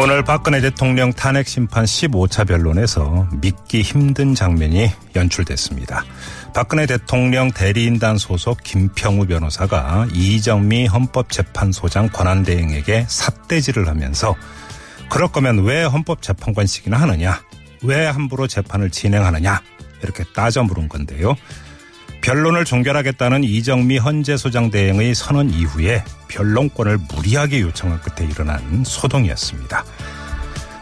오늘 박근혜 대통령 탄핵 심판 15차 변론에서 믿기 힘든 장면이 연출됐습니다. 박근혜 대통령 대리인단 소속 김평우 변호사가 이정미 헌법재판소장 권한대행에게 삿대질을 하면서 그럴 거면 왜 헌법재판관식이나 하느냐? 왜 함부로 재판을 진행하느냐? 이렇게 따져 물은 건데요. 변론을 종결하겠다는 이정미 헌재 소장 대행의 선언 이후에 변론권을 무리하게 요청한 끝에 일어난 소동이었습니다.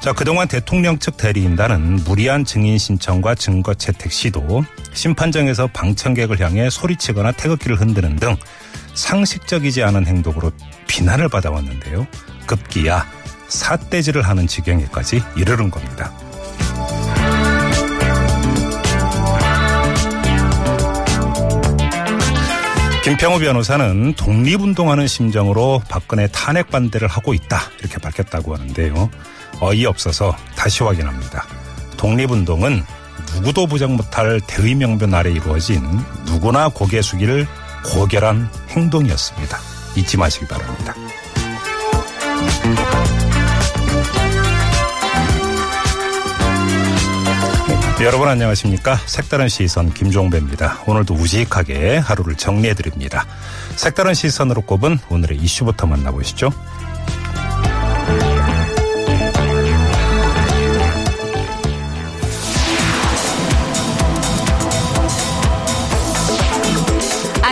자, 그동안 대통령 측 대리인단은 무리한 증인 신청과 증거 채택 시도, 심판정에서 방청객을 향해 소리치거나 태극기를 흔드는 등 상식적이지 않은 행동으로 비난을 받아왔는데요. 급기야 삿대질을 하는 지경에까지 이르는 겁니다. 김평우 변호사는 독립운동하는 심정으로 박근혜 탄핵 반대를 하고 있다 이렇게 밝혔다고 하는데요. 어이없어서 다시 확인합니다. 독립운동은 누구도 부정 못할 대의 명분 아래 이루어진 누구나 고개 숙일 고결한 행동이었습니다. 잊지 마시기 바랍니다. 여러분 안녕하십니까? 색다른 시선 김종배입니다. 오늘도 우직하게 하루를 정리해드립니다. 색다른 시선으로 꼽은 오늘의 이슈부터 만나보시죠.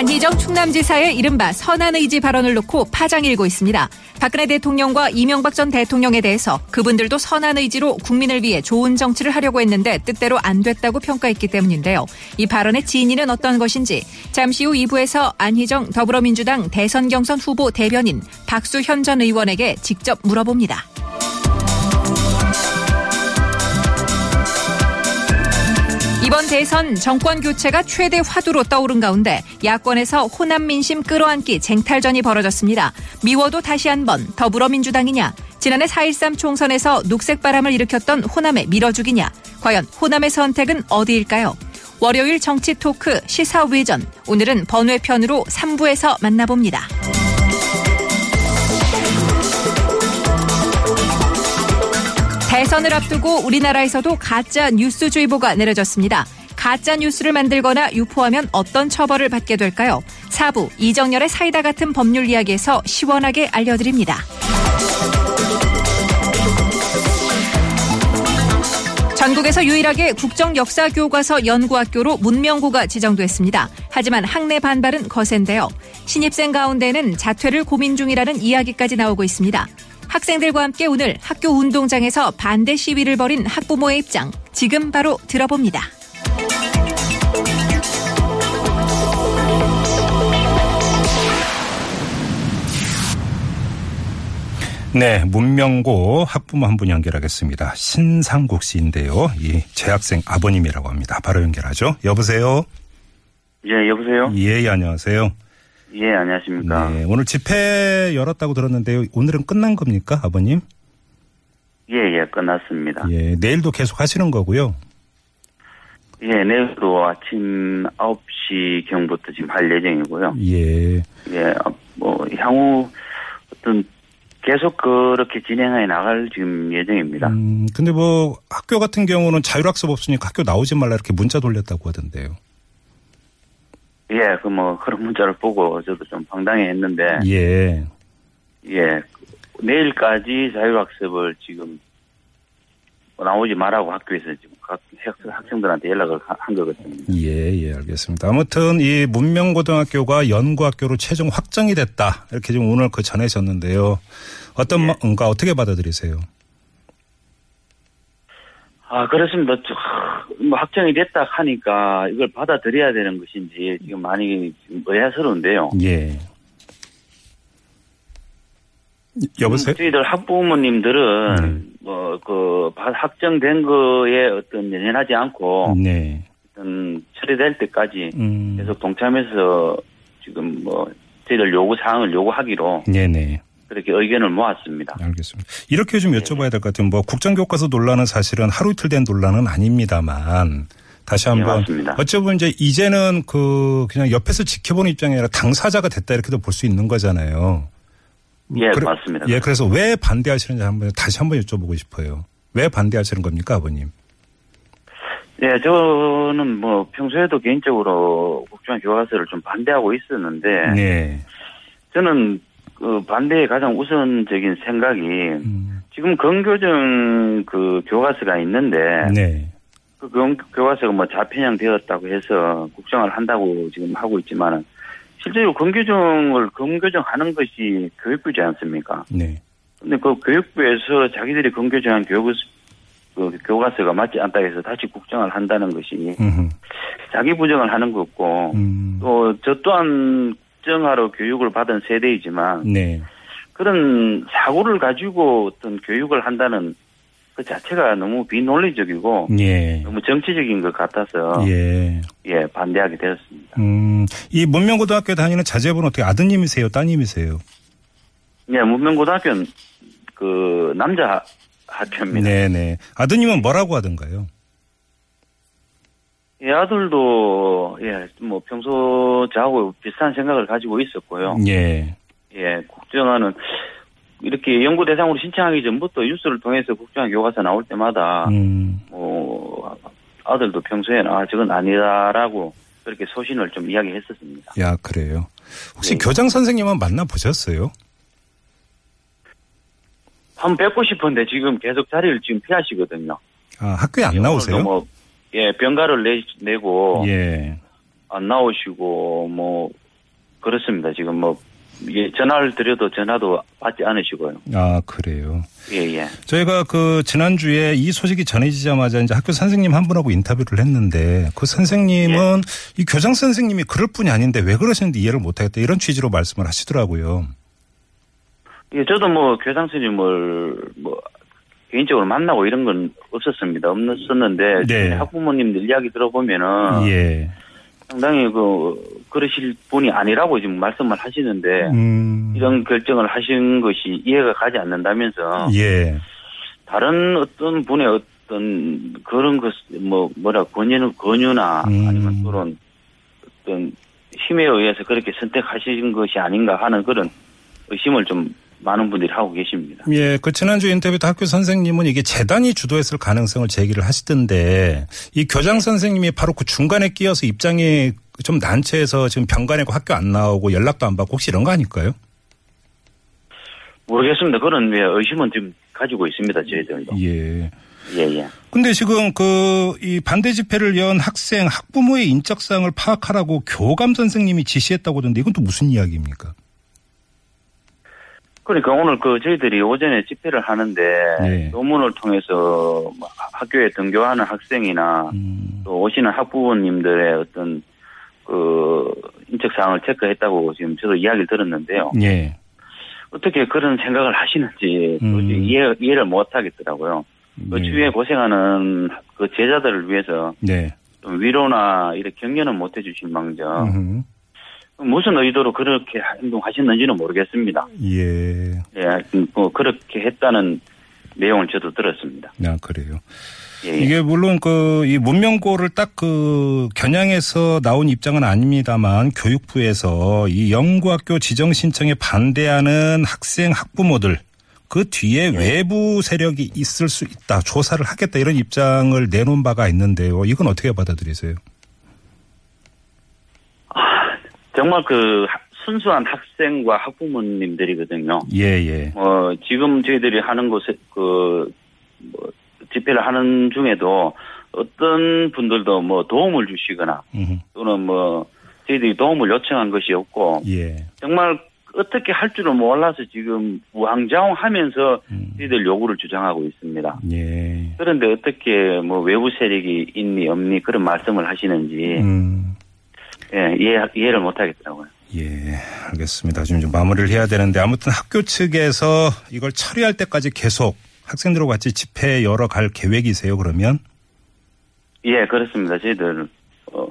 안희정 충남지사의 이른바 선한의지 발언을 놓고 파장이 일고 있습니다. 박근혜 대통령과 이명박 전 대통령에 대해서 그분들도 선한의지로 국민을 위해 좋은 정치를 하려고 했는데 뜻대로 안 됐다고 평가했기 때문인데요. 이 발언의 진위는 어떤 것인지 잠시 후 2부에서 안희정 더불어민주당 대선 경선 후보 대변인 박수현 전 의원에게 직접 물어봅니다. 이번 대선 정권 교체가 최대 화두로 떠오른 가운데 야권에서 호남 민심 끌어안기 쟁탈전이 벌어졌습니다. 미워도 다시 한번 더불어민주당이냐 지난해 4.13 총선에서 녹색 바람을 일으켰던 호남의 밀어주기냐 과연 호남의 선택은 어디일까요? 월요일 정치 토크 시사 외전 오늘은 번외편으로 3부에서 만나봅니다. 대선을 앞두고 우리나라에서도 가짜 뉴스 주의보가 내려졌습니다. 가짜 뉴스를 만들거나 유포하면 어떤 처벌을 받게 될까요? 4부 이정열의 사이다 같은 법률 이야기에서 시원하게 알려드립니다. 전국에서 유일하게 국정 역사 교과서 연구학교로 문명고가 지정됐습니다. 하지만 학내 반발은 거센데요. 신입생 가운데는 자퇴를 고민 중이라는 이야기까지 나오고 있습니다. 학생들과 함께 오늘 학교 운동장에서 반대 시위를 벌인 학부모의 입장 지금 바로 들어봅니다. 네, 문명고 학부모 한 분 연결하겠습니다. 신상국 씨인데요. 이 재학생 아버님이라고 합니다. 바로 연결하죠. 여보세요? 예, 여보세요? 예, 예 안녕하세요. 예, 안녕하십니까. 네, 오늘 집회 열었다고 들었는데요. 오늘은 끝난 겁니까, 아버님? 예, 예, 끝났습니다. 예, 내일도 계속 하시는 거고요. 예, 내일도 아침 9시 경부터 지금 할 예정이고요. 예. 예, 뭐, 향후 어떤 계속 그렇게 진행해 나갈 지금 예정입니다. 음, 근데 뭐 학교 같은 경우는 자율학습 없으니까 학교 나오지 말라 이렇게 문자 돌렸다고 하던데요. 예, 그 뭐 그런 문자를 보고 저도 좀 황당해 했는데. 예. 예. 내일까지 자율학습을 지금 나오지 말라고 학교에서 지금 각 학생들한테 연락을 한 거거든요. 예, 예, 알겠습니다. 아무튼 이 문명고등학교가 연구학교로 최종 확정이 됐다. 이렇게 지금 오늘 그 전해졌는데요. 어떤 예. 뭔가 어떻게 받아들이세요? 아, 그렇습니다. 뭐 확정이 됐다 하니까 이걸 받아들여야 되는 것인지 지금 많이 의아스러운데요. 예. 여보세요? 저희들 학부모님들은 네. 뭐, 그, 바- 확정된 거에 어떤 연연하지 않고, 네. 어떤 처리될 때까지 음. 계속 동참해서 지금 뭐, 저희들 요구 사항을 요구하기로 네네. 그렇게 의견을 모았습니다. 알겠습니다. 이렇게 좀 여쭤봐야 될 것 같아요. 뭐 국정 교과서 논란은 사실은 하루 이틀 된 논란은 아닙니다만 다시 한번 네. 어쩌면 이제 이제는 그 그냥 옆에서 지켜보는 입장이 아니라 당사자가 됐다 이렇게도 볼 수 있는 거잖아요. 예, 그래- 맞습니다. 예, 그래서 왜 반대하시는지 한번 다시 한번 여쭤보고 싶어요. 왜 반대하시는 겁니까, 아버님? 예, 저는 뭐 평소에도 개인적으로 국정 교과서를 좀 반대하고 있었는데 네. 저는 그 반대의 가장 우선적인 생각이 음, 지금 건교정 그 교과서가 있는데 네. 그 경- 교과서가 뭐 자편향 되었다고 해서 국정을 한다고 지금 하고 있지만은 실제로 건교정을 건교정하는 것이 교육부지 않습니까? 네. 근데 그 교육부에서 자기들이 건교정한 교육 그 교과서가 맞지 않다 해서 다시 국정을 한다는 것이 음흠. 자기 부정을 하는 거고 음. 또저 또한 국정하러 교육을 받은 세대이지만 네. 그런 사고를 가지고 어떤 교육을 한다는 그 자체가 너무 비논리적이고 예. 너무 정치적인 것 같아서 예, 예. 반대하게 되었습니다. 음, 이 문명고등학교 다니는 자제분 어떻게 아드님이세요? 따님이세요? 예, 문명고등학교는 그 남자 학교입니다. 네네. 아드님은 뭐라고 하던가요? 예, 아들도 예, 뭐 평소 저하고 비슷한 생각을 가지고 있었고요. 예. 예, 국정화는 이렇게 연구 대상으로 신청하기 전부터 뉴스를 통해서 국정화 교과서 나올 때마다 음, 뭐 아들도 평소에는 아 저건 아니다라고 그렇게 소신을 좀 이야기했었습니다. 야, 그래요. 혹시 예. 교장 선생님은 만나 보셨어요? 한번 뵙고 싶은데 지금 계속 자리를 지금 피하시거든요. 아, 학교에 안 예, 나오세요? 뭐, 예, 병가를 내, 내고 예. 안 나오시고 뭐 그렇습니다. 지금 뭐 예, 전화를 드려도 전화도 받지 않으시고요. 아, 그래요. 예, 예. 저희가 그 지난주에 이 소식이 전해지자마자 이제 학교 선생님 한 분하고 인터뷰를 했는데 그 선생님은 예. 이 교장 선생님이 그럴 뿐이 아닌데 왜 그러시는지 이해를 못 하겠다 이런 취지로 말씀을 하시더라고요. 예, 저도 뭐 교장 선생님을 뭐 개인적으로 만나고 이런 건 없었습니다. 없었는데 네. 학부모님들 이야기 들어보면은 예. 상당히 그 그러실 분이 아니라고 지금 말씀을 하시는데 음. 이런 결정을 하신 것이 이해가 가지 않는다면서 예. 다른 어떤 분의 어떤 그런 것뭐 뭐라 권유 권유나 음. 아니면 그런 어떤 힘에 의해서 그렇게 선택하신 것이 아닌가 하는 그런 의심을 좀 많은 분들이 하고 계십니다. 예, 그 지난주 인터뷰 때 학교 선생님은 이게 재단이 주도했을 가능성을 제기를 하시던데 이 교장 선생님이 바로 그 중간에 끼어서 입장이 좀 난처해서 지금 병가내고 학교 안 나오고 연락도 안 받고 혹시 이런 거 아닐까요? 모르겠습니다. 그런 예, 의심은 지금 가지고 있습니다. 저희들도. 예. 예, 예. 근데 지금 그 이 반대 집회를 연 학생 학부모의 인적사항을 파악하라고 교감 선생님이 지시했다고 하던데 이건 또 무슨 이야기입니까? 그러니까 오늘 그 저희들이 오전에 집회를 하는데 네. 논문을 통해서 뭐 학교에 등교하는 학생이나 음. 또 오시는 학부모님들의 어떤 그 인적 사항을 체크했다고 지금 저도 이야기를 들었는데요. 예. 어떻게 그런 생각을 하시는지 음. 이해, 이해를 못 하겠더라고요. 그 네. 주위에 고생하는 그 제자들을 위해서 네. 좀 위로나 이렇게 격려는 못 해주실 망정. 무슨 의도로 그렇게 행동하셨는지는 모르겠습니다. 예. 예, 뭐 그렇게 했다는 내용을 저도 들었습니다. 아, 그래요. 예, 예. 이게 물론 그 이 문명고를 딱 그 겨냥해서 나온 입장은 아닙니다만 교육부에서 이 영구학교 지정 신청에 반대하는 학생 학부모들 그 뒤에 예. 외부 세력이 있을 수 있다 조사를 하겠다 이런 입장을 내놓은 바가 있는데요. 이건 어떻게 받아들이세요? 정말 그 하- 순수한 학생과 학부모님들이거든요. 예예. 뭐 지금 저희들이 하는 곳에 그 뭐 집회를 하는 중에도 어떤 분들도 뭐 도움을 주시거나 또는 뭐 저희들이 도움을 요청한 것이 없고 예. 정말 어떻게 할 줄을 몰라서 지금 우왕좌왕하면서 음. 저희들 요구를 주장하고 있습니다. 예. 그런데 어떻게 뭐 외부 세력이 있니 없니 그런 말씀을 하시는지 음. 예, 이해, 이해를 못 하겠더라고요. 예, 알겠습니다. 지금 좀 마무리를 해야 되는데 아무튼 학교 측에서 이걸 처리할 때까지 계속 학생들과 같이 집회 열어 갈 계획이세요, 그러면? 예, 그렇습니다. 저희들 어,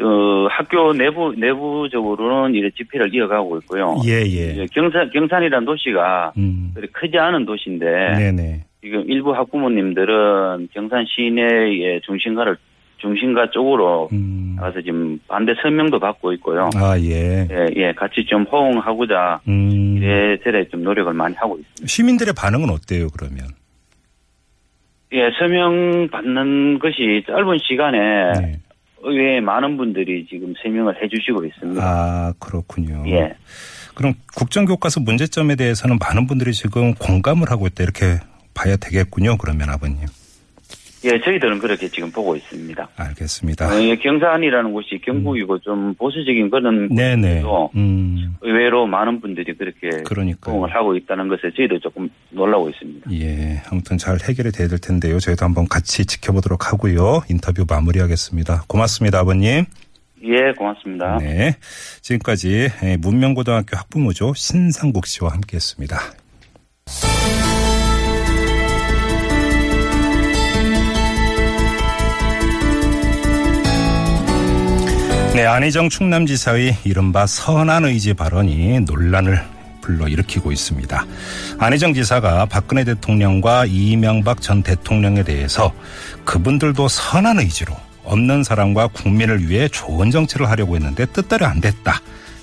어, 학교 내부 내부적으로는 이래 집회를 이어가고 있고요. 예, 예. 이제 경산 경산이라는 도시가 음. 크지 않은 도시인데 네네. 지금 일부 학부모님들은 경산 시내의 중심가를 중심가 쪽으로 음. 가서 지금 반대 서명도 받고 있고요. 아, 예. 예, 예, 같이 좀 호응하고자 음. 이래저래 좀 노력을 많이 하고 있습니다. 시민들의 반응은 어때요, 그러면? 예, 서명 받는 것이 짧은 시간에 네. 의외에 많은 분들이 지금 서명을 해주시고 있습니다. 아, 그렇군요. 예. 그럼 국정교과서 문제점에 대해서는 많은 분들이 지금 공감을 하고 있다 이렇게 봐야 되겠군요. 그러면 아버님. 예, 저희들은 그렇게 지금 보고 있습니다. 알겠습니다. 어, 예, 경산이라는 곳이 경북이고 좀 보수적인 그런 음. 네네. 음, 의외로 많은 분들이 그렇게 그러니까요. 호응을 하고 있다는 것에 저희도 조금 놀라고 있습니다. 예. 아무튼 잘 해결이 돼야 될 텐데요. 저희도 한번 같이 지켜보도록 하고요. 인터뷰 마무리하겠습니다. 고맙습니다, 아버님. 예, 고맙습니다. 네. 지금까지 예, 문명고등학교 학부모죠. 신상국 씨와 함께 했습니다. 네, 안희정 충남지사의 이른바 선한 의지 발언이 논란을 불러일으키고 있습니다. 안희정 지사가 박근혜 대통령과 이명박 전 대통령에 대해서 그분들도 선한 의지로 없는 사람과 국민을 위해 좋은 정치를 하려고 했는데 뜻대로 안 됐다.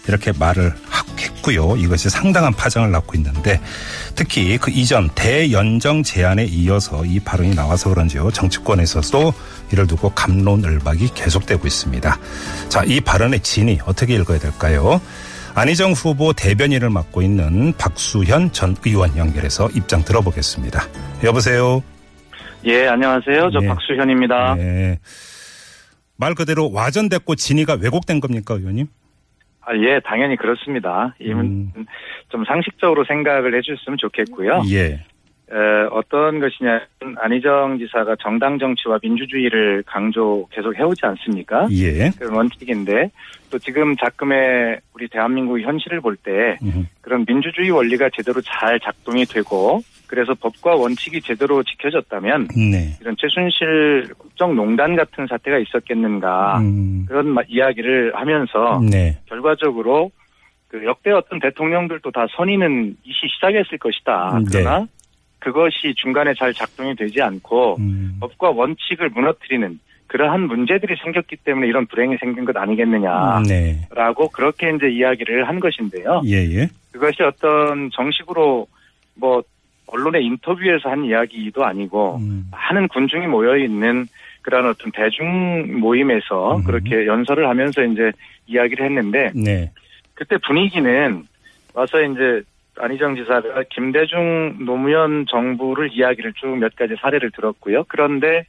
이렇게 말을 했고요. 이것이 상당한 파장을 낳고 있는데 특히 그 이전 대연정 제안에 이어서 이 발언이 나와서 그런지요. 정치권에서도 이를 두고 감론을박이 계속되고 있습니다. 자, 이 발언의 진위 어떻게 읽어야 될까요? 안희정 후보 대변인을 맡고 있는 박수현 전 의원 연결해서 입장 들어보겠습니다. 여보세요. 예, 안녕하세요. 저 네. 박수현입니다. 네. 말 그대로 와전됐고 진위가 왜곡된 겁니까, 의원님? 아, 예, 당연히 그렇습니다. 이 음. 좀 상식적으로 생각을 해주셨으면 좋겠고요. 예. 에, 어떤 것이냐면 안희정 지사가 정당 정치와 민주주의를 강조 계속 해오지 않습니까? 예. 그런 원칙인데 또 지금 작금의 우리 대한민국 현실을 볼때 음, 그런 민주주의 원리가 제대로 잘 작동이 되고 그래서 법과 원칙이 제대로 지켜졌다면 네. 이런 최순실 국정농단 같은 사태가 있었겠는가 음, 그런 마- 이야기를 하면서 네. 결과적으로 그 역대 어떤 대통령들도 다 선의는 이시 시작했을 것이다. 음, 네. 그러나 그것이 중간에 잘 작동이 되지 않고 음, 법과 원칙을 무너뜨리는 그러한 문제들이 생겼기 때문에 이런 불행이 생긴 것 아니겠느냐라고 네. 그렇게 이제 이야기를 한 것인데요. 예, 예. 그것이 어떤 정식으로 뭐 언론의 인터뷰에서 한 이야기도 아니고 음, 많은 군중이 모여 있는 그런 어떤 대중 모임에서 음. 그렇게 연설을 하면서 이제 이야기를 했는데 네. 그때 분위기는 와서 이제 안희정 지사가 김대중 노무현 정부를 이야기를 쭉 몇 가지 사례를 들었고요. 그런데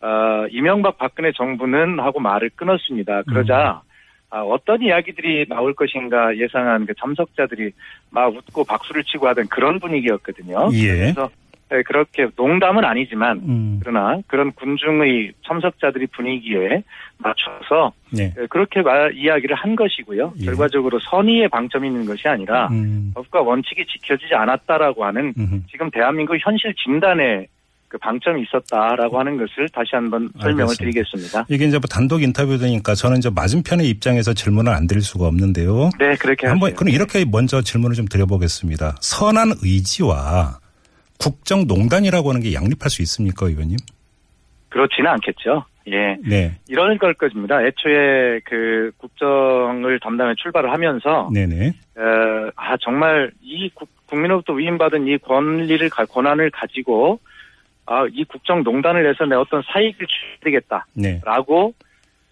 어, 이명박 박근혜 정부는 하고 말을 끊었습니다. 그러자 아, 어떤 이야기들이 나올 것인가 예상한 그 참석자들이 막 웃고 박수를 치고 하던 그런 분위기였거든요. 예. 그래서 네, 그렇게 농담은 아니지만 음, 그러나 그런 군중의 참석자들이 분위기에 맞춰서 네. 예, 그렇게 말, 이야기를 한 것이고요. 예. 결과적으로 선의의 방점이 있는 것이 아니라 음, 법과 원칙이 지켜지지 않았다라고 하는 음, 지금 대한민국 현실 진단에 그 방점이 있었다라고 하는 것을 다시 한번 설명을 알겠습니다. 드리겠습니다. 이게 이제 뭐 단독 인터뷰되니까 저는 이제 맞은편의 입장에서 질문을 안 드릴 수가 없는데요. 네, 그렇게 한번 하세요. 그럼 이렇게 먼저 질문을 좀 드려보겠습니다. 선한 의지와 국정농단이라고 하는 게 양립할 수 있습니까, 의원님? 그렇지는 않겠죠. 예. 네, 이런 걸 것입니다. 애초에 그 국정을 담당해 출발을 하면서 네네. 어, 아 정말 이 국, 국민으로부터 위임받은 이 권리를 가- 권한을 가지고 아 이 국정농단을 해서 내 어떤 사익을 취하겠다. 네, 라고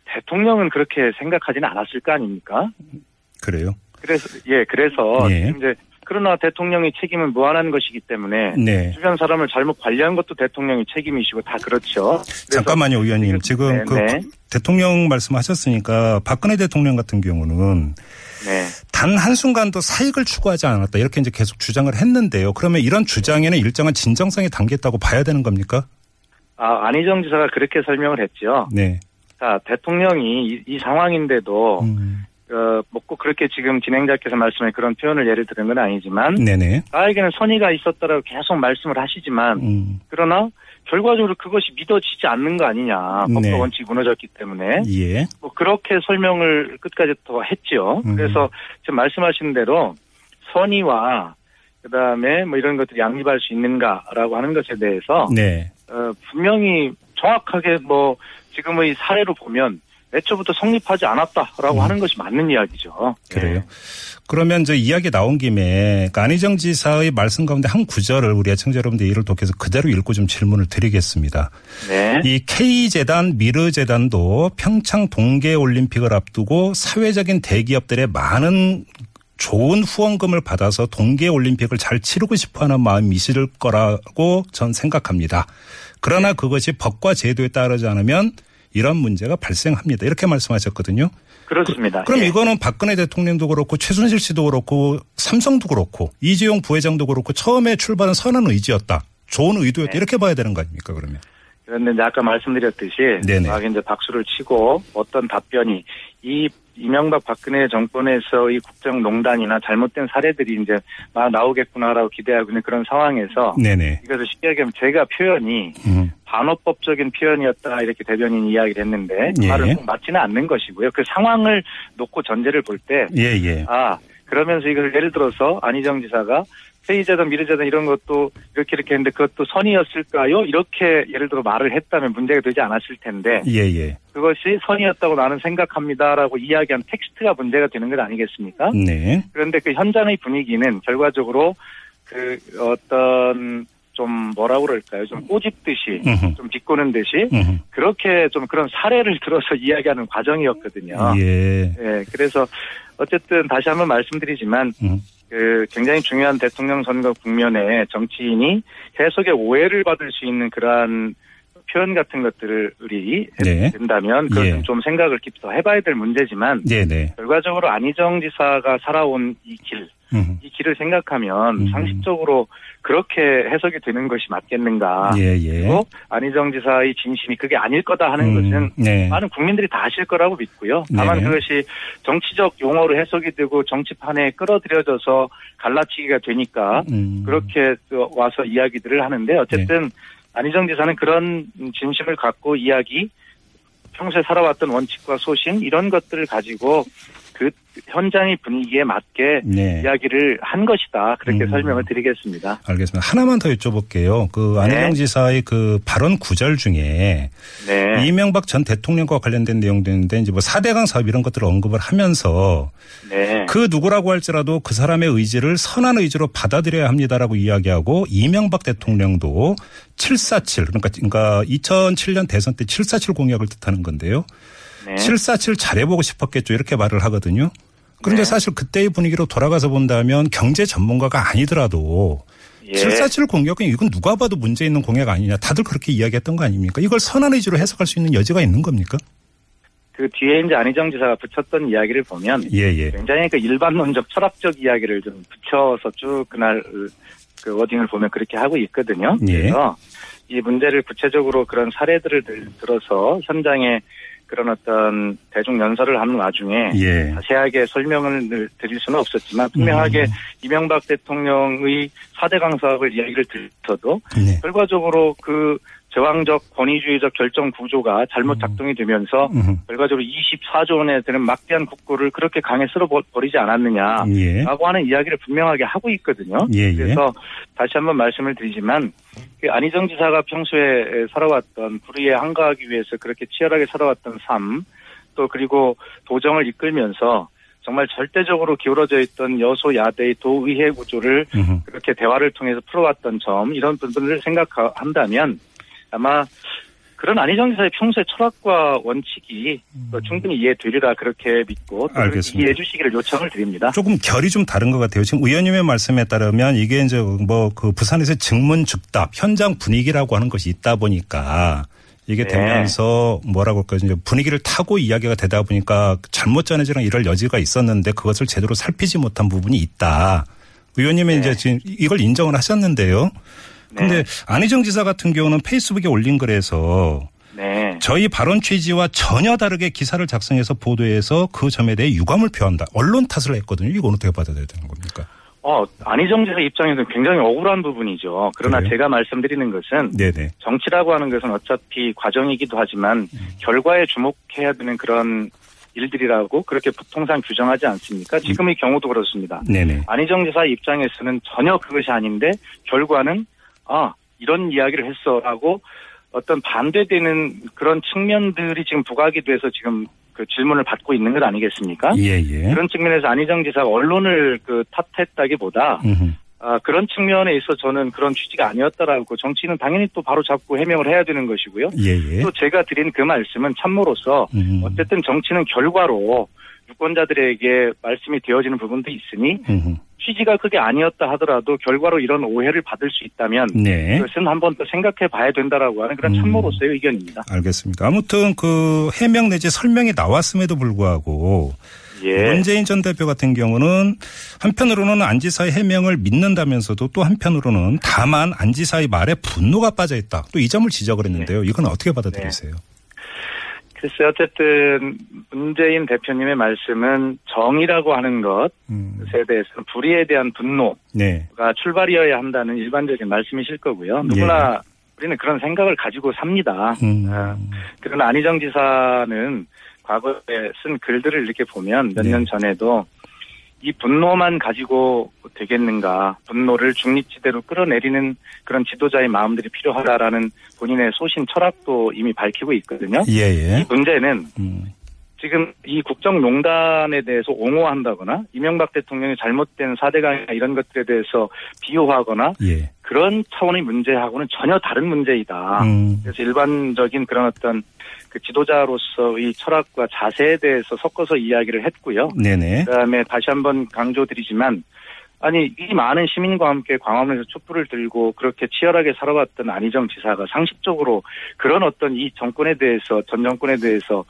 대통령은 그렇게 생각하지는 않았을 거 아닙니까? 그래요. 그래서 예 그래서 예. 이제 그러나 대통령의 책임은 무한한 것이기 때문에 네. 주변 사람을 잘못 관리한 것도 대통령의 책임이시고 다 그렇죠. 잠깐만요, 의원님. 지금 네, 그 네. 대통령 말씀하셨으니까 박근혜 대통령 같은 경우는 네. 단 한순간도 사익을 추구하지 않았다. 이렇게 이제 계속 주장을 했는데요. 그러면 이런 주장에는 일정한 진정성이 담겼다고 봐야 되는 겁니까? 아 안희정 지사가 그렇게 설명을 했죠. 네. 자 대통령이 이, 이 상황인데도 음, 어, 어, 뭐꼭 그렇게 지금 진행자께서 말씀해 그런 표현을 예를 드는 건 아니지만 네네. 나에게는 선의가 있었다라고 계속 말씀을 하시지만 음. 그러나 결과적으로 그것이 믿어지지 않는 거 아니냐 법과 네. 원칙이 무너졌기 때문에 예. 뭐 그렇게 설명을 끝까지 더 했지요. 음. 그래서 지금 말씀하신 대로 선의와 그다음에 뭐 이런 것들이 양립할 수 있는가라고 하는 것에 대해서 네. 어, 분명히 정확하게 뭐 지금의 사례로 보면 애초부터 성립하지 않았다라고 음. 하는 것이 맞는 이야기죠. 그래요. 네. 그러면 이제 이야기 나온 김에 그 안희정 지사의 말씀 가운데 한 구절을 우리 애청자 여러분들 이를 독해서 그대로 읽고 좀 질문을 드리겠습니다. 네. 이 K재단, 미르재단도 평창 동계올림픽을 앞두고 사회적인 대기업들의 많은 좋은 후원금을 받아서 동계올림픽을 잘 치르고 싶어하는 마음이 있을 거라고 전 생각합니다. 그러나 그것이 법과 제도에 따르지 않으면 이런 문제가 발생합니다. 이렇게 말씀하셨거든요. 그렇습니다. 그 럼 예. 이거는 박근혜 대통령도 그렇고 최순실 씨도 그렇고 삼성도 그렇고 이재용 부회장도 그렇고 처음에 출발은 선한 의지였다. 좋은 의도였다. 네. 이렇게 봐야 되는 거 아닙니까 그러면? 그런데 이제 아까 말씀드렸듯이 네네. 막 이제 박수를 치고 어떤 답변이 이 이명박 박근혜 정권에서의 국정농단이나 잘못된 사례들이 이제 막 나오겠구나라고 기대하고 있는 그런 상황에서 네네. 이것을 쉽게 얘기하면 제가 표현이 음. 반어법적인 표현이었다 이렇게 대변인이 이야기를 했는데 그 예. 말은 꼭 맞지는 않는 것이고요. 그 상황을 놓고 전제를 볼때 예, 예. 아, 그러면서 이걸 예를 들어서 안희정 지사가 세이자든 미르자든 이런 것도 이렇게 이렇게 했는데 그것도 선의였을까요? 이렇게 예를 들어 말을 했다면 문제가 되지 않았을 텐데 예, 예. 그것이 선의였다고 나는 생각합니다라고 이야기한 텍스트가 문제가 되는 것 아니겠습니까? 네. 그런데 그 현장의 분위기는 결과적으로 그 어떤 좀 뭐라고 그럴까요? 좀 꼬집듯이 음흠. 좀 비꼬는 듯이 음흠. 그렇게 좀 그런 사례를 들어서 이야기하는 과정이었거든요. 예. 예, 그래서 어쨌든 다시 한번 말씀드리지만 음. 그 굉장히 중요한 대통령 선거 국면에 정치인이 해석의 오해를 받을 수 있는 그러한 표현 같은 것들을 우리 네. 된다면 그것은 예. 좀 생각을 깊이 더 해봐야 될 문제지만 네, 네. 결과적으로 안희정 지사가 살아온 이 길, 음. 이 길을 생각하면 음. 상식적으로 그렇게 해석이 되는 것이 맞겠는가. 예, 예. 그리고 안희정 지사의 진심이 그게 아닐 거다 하는 음, 것은 네. 많은 국민들이 다 아실 거라고 믿고요. 다만 네네. 그것이 정치적 용어로 해석이 되고 정치판에 끌어들여져서 갈라치기가 되니까 음. 그렇게 또 와서 이야기들을 하는데 어쨌든 안희정 지사는 그런 진심을 갖고 이야기 평소에 살아왔던 원칙과 소신 이런 것들을 가지고 그 현장의 분위기에 맞게 네. 이야기를 한 것이다. 그렇게 음. 설명을 드리겠습니다. 알겠습니다. 하나만 더 여쭤볼게요. 그 안희정 네. 지사의 그 발언 구절 중에 네. 이명박 전 대통령과 관련된 내용도 있는데 이제 뭐 4대강 사업 이런 것들을 언급을 하면서 네. 그 누구라고 할지라도 그 사람의 의지를 선한 의지로 받아들여야 합니다라고 이야기하고 이명박 대통령도 747 그러니까 그러니까 2007년 대선 때 747 공약을 뜻하는 건데요. 네. 747 잘해보고 싶었겠죠 이렇게 말을 하거든요. 그런데 네. 사실 그때의 분위기로 돌아가서 본다면 경제 전문가가 아니더라도 예. 747 공약은 이건 누가 봐도 문제 있는 공약 아니냐 다들 그렇게 이야기했던 거 아닙니까? 이걸 선한 의지로 해석할 수 있는 여지가 있는 겁니까? 그 뒤에 이제 안희정 지사가 붙였던 이야기를 보면 예, 예. 굉장히 그 일반론적 철학적 이야기를 좀 붙여서 쭉 그날 그 워딩을 보면 그렇게 하고 있거든요. 예. 그래서 이 문제를 구체적으로 그런 사례들을 들- 들어서 현장에 그런 어떤 대중 연설을 하는 와중에 예. 자세하게 설명을 늘- 드릴 수는 없었지만 분명하게 음. 이명박 대통령의 4대 강 사업을 이야기를 들어도 네. 결과적으로 그 제왕적 권위주의적 결정 구조가 잘못 작동이 되면서 음. 결과적으로 24조 원에 되는 막대한 국고를 그렇게 강에 쓸어 버- 버리지 않았느냐. 예. 라고 하는 이야기를 분명하게 하고 있거든요. 예, 예. 그래서 다시 한번 말씀을 드리지만 그 안희정 지사가 평소에 살아왔던 불의에 항거하기 위해서 그렇게 치열하게 살아왔던 삶, 또 그리고 도정을 이끌면서 정말 절대적으로 기울어져 있던 여소야대의 도의회 구조를 음. 그렇게 대화를 통해서 풀어왔던 점 이런 부분을 생각한다면 아마 그런 안희정 지사의 평소의 철학과 원칙이 또 충분히 이해되리라 그렇게 믿고 음. 이해해 주시기를 요청을 드립니다. 조금 결이 좀 다른 것 같아요. 지금 의원님의 말씀에 따르면 이게 이제 뭐 그 부산에서 증문 즉답 현장 분위기라고 하는 것이 있다 보니까 이게 네. 되면서 뭐라고 할까요? 이제 분위기를 타고 이야기가 되다 보니까 잘못 전해지는 이럴 여지가 있었는데 그것을 제대로 살피지 못한 부분이 있다. 의원님이 네. 이제 지금 이걸 인정을 하셨는데요. 근데 네. 안희정 지사 같은 경우는 페이스북에 올린 글에서 네. 네. 저희 발언 취지와 전혀 다르게 기사를 작성해서 보도해서 그 점에 대해 유감을 표한다. 언론 탓을 했거든요. 이거 어떻게 받아들여야 되는 겁니까? 어, 안희정 지사 입장에서는 굉장히 억울한 부분이죠. 그러나 그래요? 제가 말씀드리는 것은 네네. 정치라고 하는 것은 어차피 과정이기도 하지만 결과에 주목해야 되는 그런 일들이라고 그렇게 통상 규정하지 않습니까? 지금의 경우도 그렇습니다. 네네. 안희정 지사 입장에서는 전혀 그것이 아닌데 결과는 아 이런 이야기를 했어라고 어떤 반대되는 그런 측면들이 지금 부각이 돼서 지금 그 질문을 받고 있는 것 아니겠습니까? 예 예. 그런 측면에서 안희정 지사가 언론을 그 탓했다기보다 음흠. 아, 그런 측면에 있어 저는 그런 취지가 아니었다라고 정치는 당연히 또 바로 잡고 해명을 해야 되는 것이고요. 예예. 또 제가 드린 그 말씀은 참모로서 음. 어쨌든 정치는 결과로 유권자들에게 말씀이 되어지는 부분도 있으니 음흠. 취지가 그게 아니었다 하더라도 결과로 이런 오해를 받을 수 있다면 네. 그것은 한 번 더 생각해 봐야 된다라고 하는 그런 음. 참모로서의 의견입니다. 알겠습니다. 아무튼 그 해명 내지 설명이 나왔음에도 불구하고 예. 문재인 전 대표 같은 경우는 한편으로는 안 지사의 해명을 믿는다면서도 또 한편으로는 다만 안 지사의 말에 분노가 빠져 있다. 또 이 점을 지적을 했는데요. 이건 어떻게 받아들이세요? 글쎄 어쨌든 문재인 대표님의 말씀은 정의라고 하는 것에 음. 대해서는 불의에 대한 분노 네. 가 출발이어야 한다는 일반적인 말씀이실 거고요. 누구나 우리는 그런 생각을 가지고 삽니다. 예. 음. 아, 그러나 안희정 지사는 과거에 쓴 글들을 이렇게 보면 몇 네. 년 전에도 이 분노만 가지고 되겠는가, 분노를 중립지대로 끌어내리는 그런 지도자의 마음들이 필요하다라는 본인의 소신 철학도 이미 밝히고 있거든요. 예예. 이 문제는 음. 지금 이 국정농단에 대해서 옹호한다거나 이명박 대통령의 잘못된 사대강이나 이런 것들에 대해서 비호하거나 예. 그런 차원의 문제하고는 전혀 다른 문제이다. 음. 그래서 일반적인 그런 어떤 그 지도자로서의 철학과 자세에 대해서 섞어서 이야기를 했고요. 네네. 그다음에 다시 한번 강조드리지만 아니 이 많은 시민과 함께 광화문에서 촛불을 들고 그렇게 치열하게 살아왔던 안희정 지사가 상식적으로 그런 어떤 이 정권에 대해서 전 정권에 대해서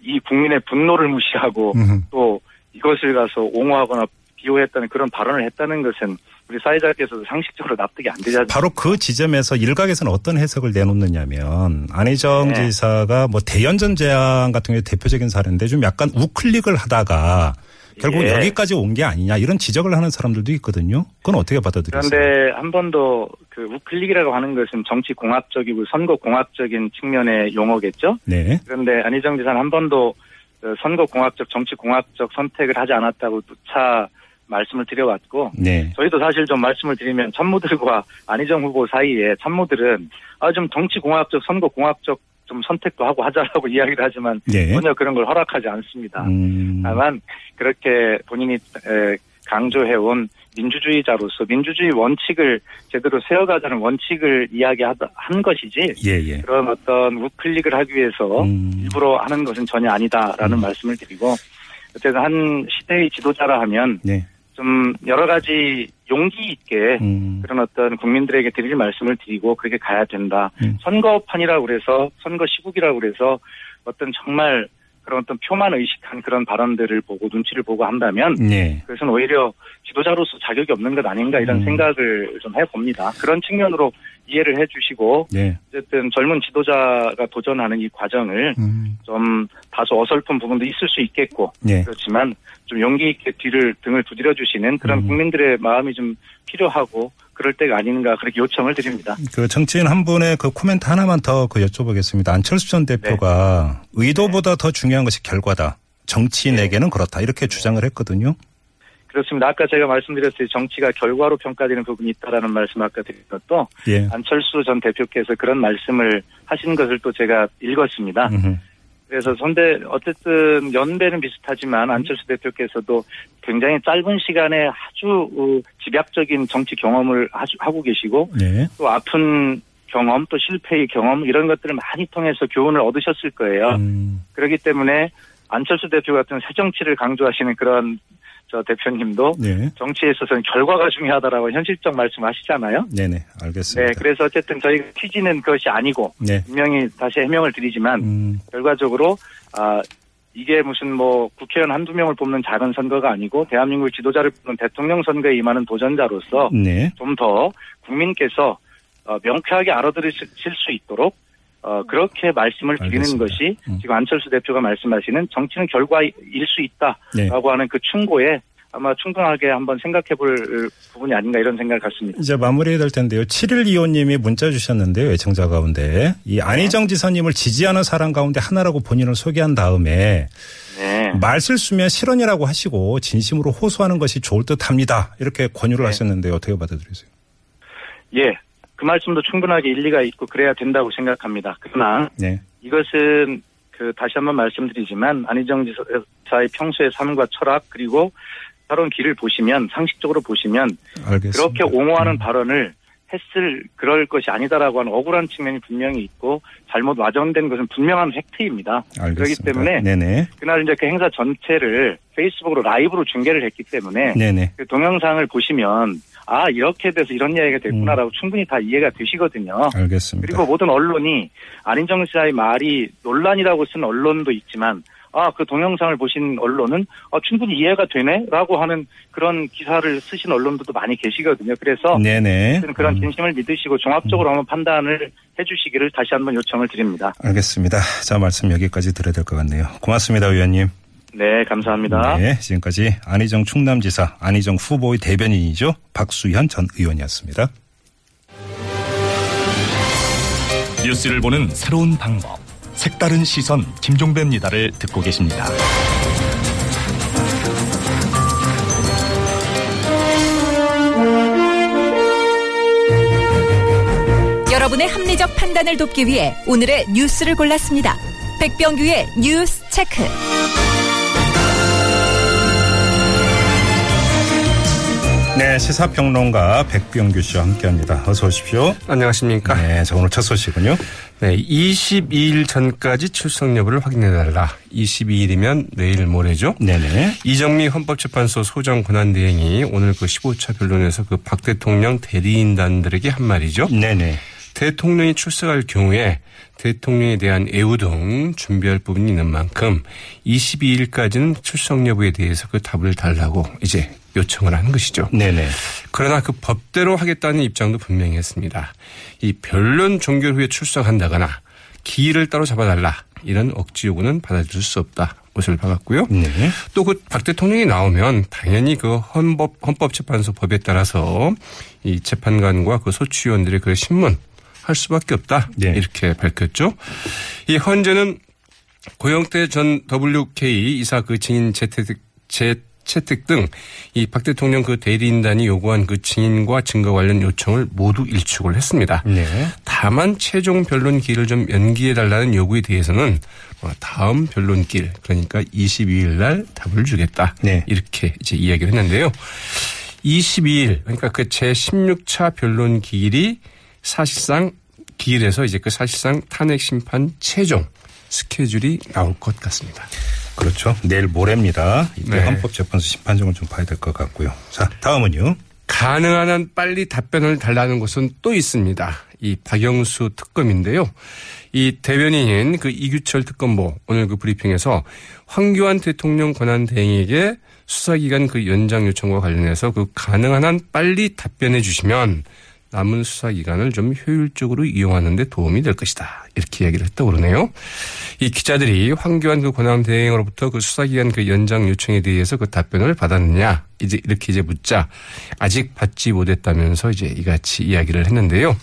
이 국민의 분노를 무시하고 음. 또 이것을 가서 옹호하거나 비호했다는 그런 발언을 했다는 것은 우리 사회자께서도 상식적으로 납득이 안 되지 않습니까? 바로 그 지점에서 일각에서는 어떤 해석을 내놓느냐면 안희정 네. 지사가 뭐 대연전 제안 같은 게 대표적인 사례인데 좀 약간 우클릭을 하다가 결국 예. 여기까지 온 게 아니냐 이런 지적을 하는 사람들도 있거든요. 그건 어떻게 받아들이세요? 그런데 한번더그 우클릭이라고 하는 것은 정치 공학적이고 선거 공학적인 측면의 용어겠죠. 네. 그런데 안희정 지사는 한 번도 어, 선거 공학적 정치 공학적 선택을 하지 않았다고 누차 말씀을 드려왔고 네. 저희도 사실 좀 말씀을 드리면 참모들과 안희정 후보 사이에 참모들은 아 좀 정치 공학적 선거 공학적 좀 선택도 하고 하자라고 이야기를 하지만 네. 전혀 그런 걸 허락하지 않습니다. 음. 다만 그렇게 본인이 에, 강조해온 민주주의자로서 민주주의 원칙을 제대로 세워가자는 원칙을 이야기한 것이지 예, 예. 그런 어떤 우클릭을 하기 위해서 음. 일부러 하는 것은 전혀 아니다라는 말씀을 드리고 어쨌든 한 시대의 지도자라 하면 네. 좀 여러 가지 용기 있게 음. 그런 어떤 국민들에게 드릴 말씀을 드리고 그렇게 가야 된다. 음. 선거판이라고 그래서 선거 시국이라고 그래서 어떤 정말 그런 어떤 표만 의식한 그런 발언들을 보고 눈치를 보고 한다면 네. 그것은 오히려 지도자로서 자격이 없는 것 아닌가 이런 음. 생각을 좀 해봅니다. 그런 측면으로 이해를 해주시고 네. 어쨌든 젊은 지도자가 도전하는 이 과정을 음. 좀 다소 어설픈 부분도 있을 수 있겠고 네. 그렇지만 좀 용기 있게 뒤를 등을 두드려 주시는 그런 음. 국민들의 마음이 좀 필요하고 그럴 때가 아닌가 그렇게 요청을 드립니다. 그 정치인 한 분의 그 코멘트 하나만 더 그 여쭤보겠습니다. 안철수 전 대표가 의도보다 더 중요한 것이 결과다. 정치인에게는 그렇다. 이렇게 주장을 했거든요. 그렇습니다. 아까 제가 말씀드렸듯이 정치가 결과로 평가되는 부분이 있다라는 말씀 아까 드린 것도 예. 안철수 전 대표께서 그런 말씀을 하신 것을 또 제가 읽었습니다. 음흠. 그래서 선대 어쨌든 연배는 비슷하지만 안철수 대표께서도 굉장히 짧은 시간에 아주 어, 집약적인 정치 경험을 하고 계시고 네. 또 아픈 경험 또 실패의 경험 이런 것들을 많이 통해서 교훈을 얻으셨을 거예요. 음. 그렇기 때문에 안철수 대표 같은 새 정치를 강조하시는 그런 저 대표님도 네. 정치에 있어서는 결과가 중요하다라고 현실적 말씀하시잖아요. 네네. 알겠습니다. 네, 그래서 어쨌든 저희 취지는 그것이 아니고 네. 분명히 다시 해명을 드리지만 음. 결과적으로 아 이게 무슨 뭐 국회의원 한두 명을 뽑는 작은 선거가 아니고 대한민국 지도자를 뽑는 대통령 선거에 임하는 도전자로서 네. 좀더 국민께서 어, 명쾌하게 알아들으실 수 있도록 어, 어, 그렇게 말씀을 드리는 알겠습니다. 것이 음. 지금 안철수 대표가 말씀하시는 정치는 결과일 수 있다라고 네. 하는 그 충고에 아마 충분하게 한번 생각해 볼 부분이 아닌가 이런 생각을 갖습니다. 이제 마무리해야 될 텐데요. 7일 이호님이 문자 주셨는데요. 애청자 가운데. 이 안희정 지사님을 지지하는 사람 가운데 하나라고 본인을 소개한 다음에 네. 말실수면 실언이라고 하시고 진심으로 호소하는 것이 좋을 듯 합니다. 이렇게 권유를 네. 하셨는데요. 어떻게 받아들이세요? 예. 그 말씀도 충분하게 일리가 있고 그래야 된다고 생각합니다. 그러나 네. 이것은 그 다시 한번 말씀드리지만 안희정 지사의 평소의 삶과 철학 그리고 살아온 길을 보시면 상식적으로 보시면 알겠습니다. 그렇게 옹호하는 음. 발언을 했을 그럴 것이 아니다라고 하는 억울한 측면이 분명히 있고 잘못 와전된 것은 분명한 팩트입니다. 알겠습니다. 그렇기 때문에 네네. 그날 이제 그 행사 전체를 페이스북으로 라이브로 중계를 했기 때문에. 그 동영상을 보시면 아 이렇게 돼서 이런 이야기가 됐구나라고 충분히 다 이해가 되시거든요. 알겠습니다. 그리고 모든 언론이 안인정 씨의 말이 논란이라고 쓴 언론도 있지만 아 그 동영상을 보신 언론은 아, 충분히 이해가 되네라고 하는 그런 기사를 쓰신 언론들도 많이 계시거든요. 그래서 네네. 그런 음, 진심을 믿으시고 종합적으로 한번 판단을 해주시기를 다시 한번 요청을 드립니다. 알겠습니다. 자, 말씀 여기까지 들어야 될 것 같네요. 고맙습니다, 의원님. 네, 감사합니다. 네, 지금까지 안희정 충남지사, 안희정 후보의 대변인이죠. 박수현 전 의원이었습니다. 뉴스를 보는 새로운 방법. 색다른 시선 김종배입니다를 듣고 계십니다. 여러분의 합리적 판단을 돕기 위해 오늘의 뉴스를 골랐습니다. 백병규의 뉴스 체크. 네, 시사평론가 백병규 씨와 함께합니다. 어서 오십시오. 안녕하십니까. 네, 자 오늘 첫 소식은요. 네, 22일 전까지 출석 여부를 확인해달라. 22일이면 내일 모레죠. 네네. 이정미 헌법재판소 소정 권한대행이 오늘 그 15차 변론에서 그 박 대통령 대리인단들에게 한 말이죠. 네네. 대통령이 출석할 경우에 대통령에 대한 애우 등 준비할 부분이 있는 만큼 22일까지는 출석 여부에 대해서 그 답을 달라고 이제 요청을 하는 것이죠. 네네. 그러나 그 법대로 하겠다는 입장도 분명히 했습니다. 이 변론 종결 후에 출석한다거나 기일을 따로 잡아달라 이런 억지 요구는 받아들일 수 없다. 못을 박았고요. 네. 또그 박 대통령이 나오면 당연히 그 헌법 헌법재판소 법에 따라서 이 재판관과 그 소추위원들의 그 신문 할 수밖에 없다. 네. 이렇게 밝혔죠. 이 헌재는 고영태 전 WK 이사 그 증인 재택 재 채택 등 이 박 대통령 그 대리인단이 요구한 그 증인과 증거 관련 요청을 모두 일축을 했습니다. 네. 다만 최종 변론 기일을 좀 연기해 달라는 요구에 대해서는 어, 다음 변론길 그러니까 22일 날 답을 주겠다. 네. 이렇게 이제 이야기를 했는데요. 22일 그러니까 그 제 16차 변론 기일이 사실상 기일에서 이제 그 사실상 탄핵 심판 최종 스케줄이 나올 것 같습니다. 그렇죠. 내일 모레입니다. 이때 네. 헌법재판소 심판정을 좀 봐야 될 것 같고요. 자, 다음은요. 가능한 한 빨리 답변을 달라는 곳은 또 있습니다. 이 박영수 특검인데요. 이 대변인인 그 이규철 특검보 오늘 그 브리핑에서 황교안 대통령 권한 대행에게 수사기간 그 연장 요청과 관련해서 그 가능한 한 빨리 답변해 주시면 남은 수사 기간을 좀 효율적으로 이용하는 데 도움이 될 것이다. 이렇게 이야기를 했다고 그러네요. 이 기자들이 황교안 그 권한 대행으로부터 그 수사 기간 그 연장 요청에 대해서 그 답변을 받았느냐 이제 이렇게 이제 묻자 아직 받지 못했다면서 이제 이같이 이야기를 했는데요.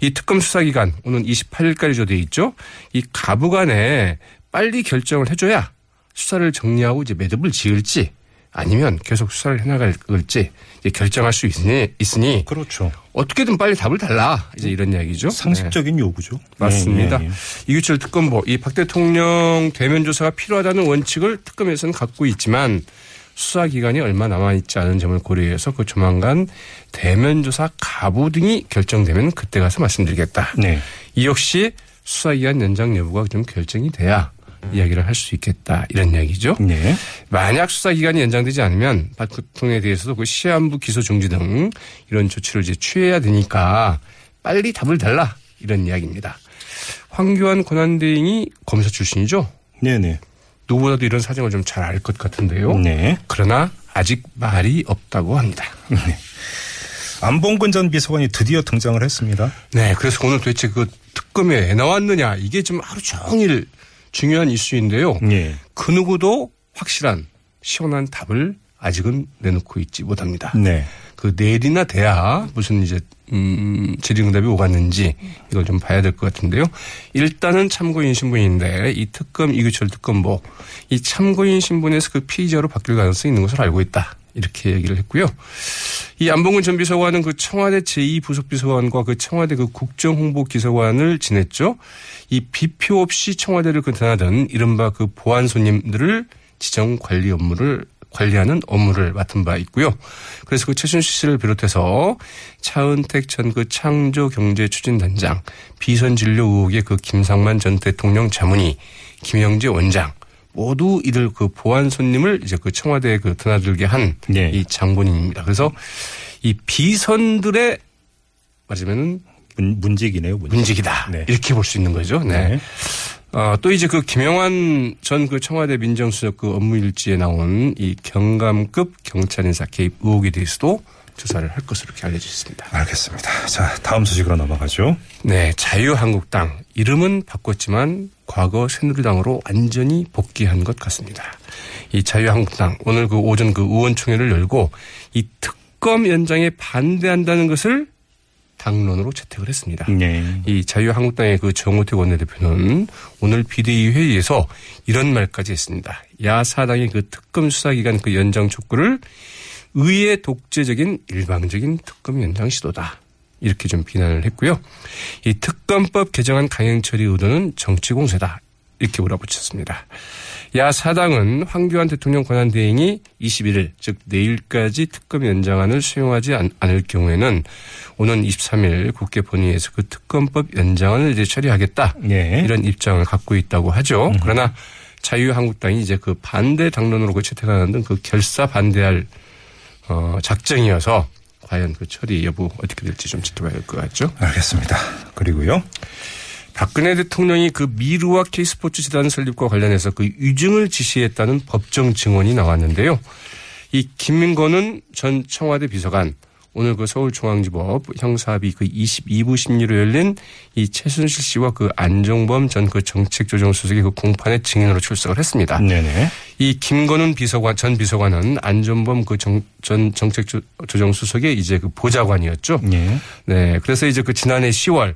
이 특검 수사 기간 오는 28일까지 돼 있죠. 이 가부간에 빨리 결정을 해줘야 수사를 정리하고 이제 매듭을 지을지 아니면 계속 수사를 해나갈지 결정할 수 있으니, 있으니 그렇죠. 어떻게든 빨리 답을 달라 이제 이런 이야기죠. 상식적인 요구죠. 네, 맞습니다. 예, 예, 예. 이규철 특검보 이 박 대통령 대면 조사가 필요하다는 원칙을 특검에서는 갖고 있지만 수사 기간이 얼마 남아 있지 않은 점을 고려해서 그 조만간 대면 조사 가부 등이 결정되면 그때 가서 말씀드리겠다. 네. 이 역시 수사 기간 연장 여부가 좀 결정이 돼야 이야기를 할 수 있겠다 이런 이야기죠. 네. 만약 수사 기간이 연장되지 않으면 박 대통령에 대해서도 그 시한부 기소 중지 등 이런 조치를 이제 취해야 되니까 빨리 답을 달라 이런 이야기입니다. 황교안 권한대행이 검사 출신이죠. 네네. 누구보다도 이런 사정을 좀 잘 알 것 같은데요. 네. 그러나 아직 말이 없다고 합니다. 안봉근 전 비서관이 드디어 등장을 했습니다. 네, 그래서 오늘 도대체 그 특- 특검에 왜 나왔느냐 이게 좀 하루 종일 중요한 이슈인데요. 예. 그 누구도 확실한 시원한 답을 아직은 내놓고 있지 못합니다. 네. 그 내일이나 돼야 무슨 이제 음 질의응답이 오갔는지 이걸 좀 봐야 될 것 같은데요. 일단은 참고인 신분인데 이 특검 이규철 특검보 이 참고인 신분에서 그 피의자로 바뀔 가능성이 있는 것으로 알고 있다. 이렇게 얘기를 했고요. 이 안봉근 전 비서관은 그 청와대 제2부속비서관과 그 청와대 그 국정홍보기서관을 지냈죠. 이 비표 없이 청와대를 그 드나든 이른바 그 보안 손님들을 지정 관리 업무를 관리하는 업무를 맡은 바 있고요. 그래서 그 최순실 씨를 비롯해서 차은택 전 그 창조경제추진단장, 비선진료 의혹의 그 김상만 전 대통령 자문위, 김영재 원장 모두 이들 그 보안 손님을 이제 그 청와대에 그 드나들게 한이 네. 장본인입니다. 그래서 이 비선들의 말하자면은 문, 문직이네요. 문직. 문직 이다. 네. 이렇게 볼 수 있는 거죠. 네. 네. 어, 또 이제 그 김영환 전 그 청와대 민정수석 그 업무 일지에 나온 이 경감급 경찰 인사 개입 의혹에 대해서도 조사를 할 것으로 이렇게 알려져 있습니다. 알겠습니다. 자, 다음 소식으로 넘어가죠. 네, 자유한국당 이름은 바꿨지만 과거 새누리당으로 완전히 복귀한 것 같습니다. 이 자유한국당 오늘 그 오전 그 의원총회를 열고 이 특검 연장에 반대한다는 것을 당론으로 채택을 했습니다. 네. 이 자유한국당의 그 정우택 원내대표는 오늘 비대위 회의에서 이런 말까지 했습니다. 야사당의 그 특검 수사기간 그 연장 촉구를 의회 독재적인 일방적인 특검 연장 시도다. 이렇게 좀 비난을 했고요. 이 특검법 개정안 강행 처리 의도는 정치 공세다. 이렇게 몰아붙였습니다. 야 사당은 황교안 대통령 권한 대행이 21일 즉 내일까지 특검 연장안을 수용하지 않, 을 경우에는 오는 23일 국회 본회의에서 그 특검법 연장안을 이제 처리하겠다 네. 이런 입장을 갖고 있다고 하죠. 그러나 자유한국당이 이제 그 반대 당론으로 그 채택하는 등 그 결사 반대할 어, 작정이어서 과연 그 처리 여부 어떻게 될지 좀 지켜봐야 될것 같죠. 알겠습니다. 그리고요. 박근혜 대통령이 그 미르와 K스포츠 재단 설립과 관련해서 그 위증을 지시했다는 법정 증언이 나왔는데요. 이 김민건은 전 청와대 비서관 오늘 그 서울중앙지법 형사합의 그 22부 심리로 열린 이 최순실 씨와 그 안종범 전 그 정책조정수석의 그 공판에 증인으로 출석을 했습니다. 네네. 이 김건훈 비서관 전 비서관은 안종범 그 전 정책조정수석의 이제 그 보좌관이었죠. 네. 네. 그래서 이제 그 지난해 10월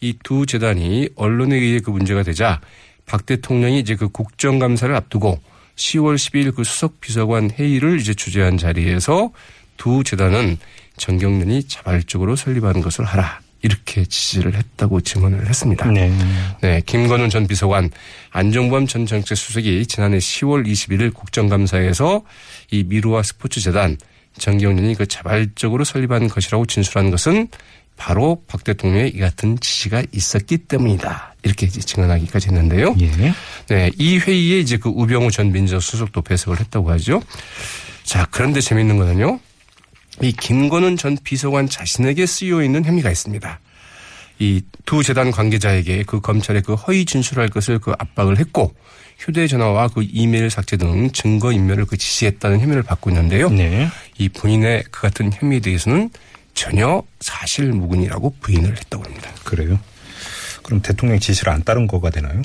이 두 재단이 언론에 의해 그 문제가 되자 박 대통령이 이제 그 국정감사를 앞두고 10월 12일 그 수석 비서관 회의를 이제 주재한 자리에서 두 재단은 정경련이 자발적으로 설립하는 것을 하라. 이렇게 지시를 했다고 증언을 했습니다. 네. 네, 김건훈 전 비서관, 안정범 전 정책수석이 지난해 10월 21일 국정감사에서 이 미루와 스포츠재단 정경련이 그 자발적으로 설립한 것이라고 진술한 것은 바로 박 대통령의 이 같은 지시가 있었기 때문이다. 이렇게 증언하기까지 했는데요. 예. 네, 이 회의에 이제 그 우병우 전 민정수석도 배석을 했다고 하죠. 자, 그런데 재미있는 거는요. 이 김건훈 전 비서관 자신에게 쓰여 있는 혐의가 있습니다. 이 두 재단 관계자에게 그 검찰에 그 허위 진술할 것을 그 압박을 했고 휴대전화와 그 이메일 삭제 등 증거 인멸을 그 지시했다는 혐의를 받고 있는데요. 네. 이 본인의 그 같은 혐의에 대해서는 전혀 사실무근이라고 부인을 했다고 합니다. 그래요. 그럼 대통령 지시를 안 따른 거가 되나요?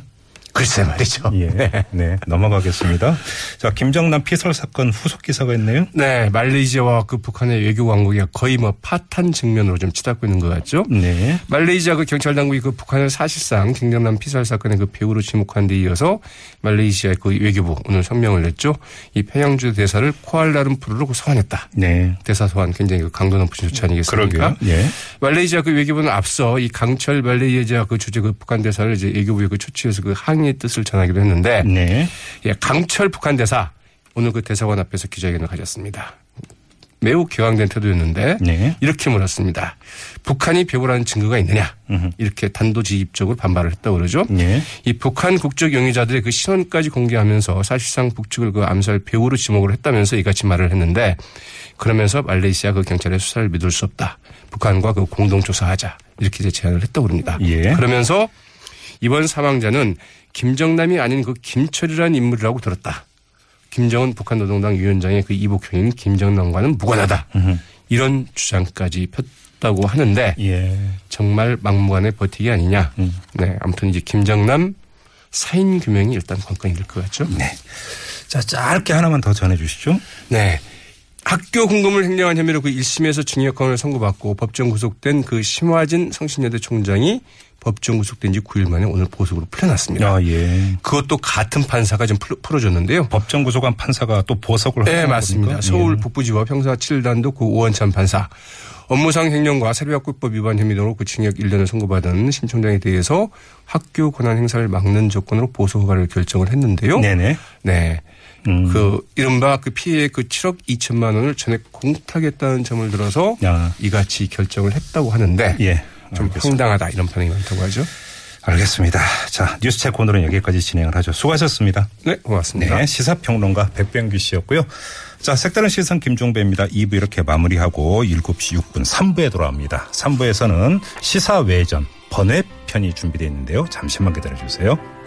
글쎄 말이죠. 예. 네. 넘어가겠습니다. 자, 김정남 피살 사건 후속 기사가 있네요. 네, 말레이시아와 그 북한의 외교 관계가 거의 뭐 파탄 측면으로 좀 치닫고 있는 것 같죠. 네. 말레이시아 그 경찰 당국이 그 북한을 사실상 김정남 피살 사건의 그 배후로 지목한 데 이어서 말레이시아의 그 외교부 오늘 성명을 냈죠. 이 평양주 대사를 코알라룸 푸르로 그 소환했다. 네. 대사 소환 굉장히 그 강도 높은 조치 아니겠습니까? 그러게요. 예. 말레이시아 그 외교부는 앞서 이 강철 말레이시아 그 주재 그 북한 대사를 이제 외교부에 그 초치해서 그 항의 의 뜻을 전하기로 했는데 네. 예, 강철 북한 대사 오늘 그 대사관 앞에서 기자회견을 가졌습니다. 매우 격앙된 태도였는데 네. 이렇게 물었습니다. 북한이 배후라는 증거가 있느냐? 이렇게 단도직입적으로 반발을 했다고 그러죠. 네. 이 북한 국적 용의자들의 그 신원까지 공개하면서 사실상 북측을 그 암살 배후로 지목을 했다면서 이같이 말을 했는데 그러면서 말레이시아 그 경찰의 수사를 믿을 수 없다. 북한과 그 공동 조사하자 이렇게 제안을 했다고 그럽니다. 예. 그러면서 이번 사망자는 김정남이 아닌 그 김철이라는 인물이라고 들었다. 김정은 북한 노동당 위원장의 그 이복형인 김정남과는 무관하다. 이런 주장까지 했다고 하는데 예. 정말 막무가내 버티기 아니냐. 음. 네, 아무튼 이제 김정남 사인 규명이 일단 관건이 될 것 같죠. 네. 자, 짧게 하나만 더 전해 주시죠. 네. 학교 공금을 횡령한 혐의로 그 1심에서 징역형을 선고받고 법정 구속된 그 심화진 성신여대 총장이 법정 구속된 지 9일 만에 오늘 보석으로 풀려났습니다. 아, 예. 그것도 같은 판사가 좀 풀- 풀어줬는데요. 법정 구속한 판사가 또 보석을 네, 맞습니다. 겁니까? 서울 예. 북부지법 형사 7단도 그 오원찬 판사. 업무상 횡령과 사립학교법 위반 혐의로 그 징역 1년을 선고받은 심 총장에 대해서 학교 권한 행사를 막는 조건으로 보석 허가를 결정을 했는데요. 네네. 네. 음. 그 이른바 그 피해 그 7억 2천만 원을 전액 공탁했다는 점을 들어서 야. 이같이 결정을 했다고 하는데 예. 좀 알겠습니다. 황당하다 이런 반응이 많다고 하죠. 알겠습니다. 자, 뉴스책 오늘은 여기까지 진행을 하죠. 수고하셨습니다. 네, 고맙습니다. 네, 시사평론가 백병규 씨였고요. 자, 색다른 시선 김종배입니다. 2부 이렇게 마무리하고 7시 6분 3부에 돌아옵니다. 3부에서는 시사외전 번외편이 준비되어 있는데요. 잠시만 기다려주세요.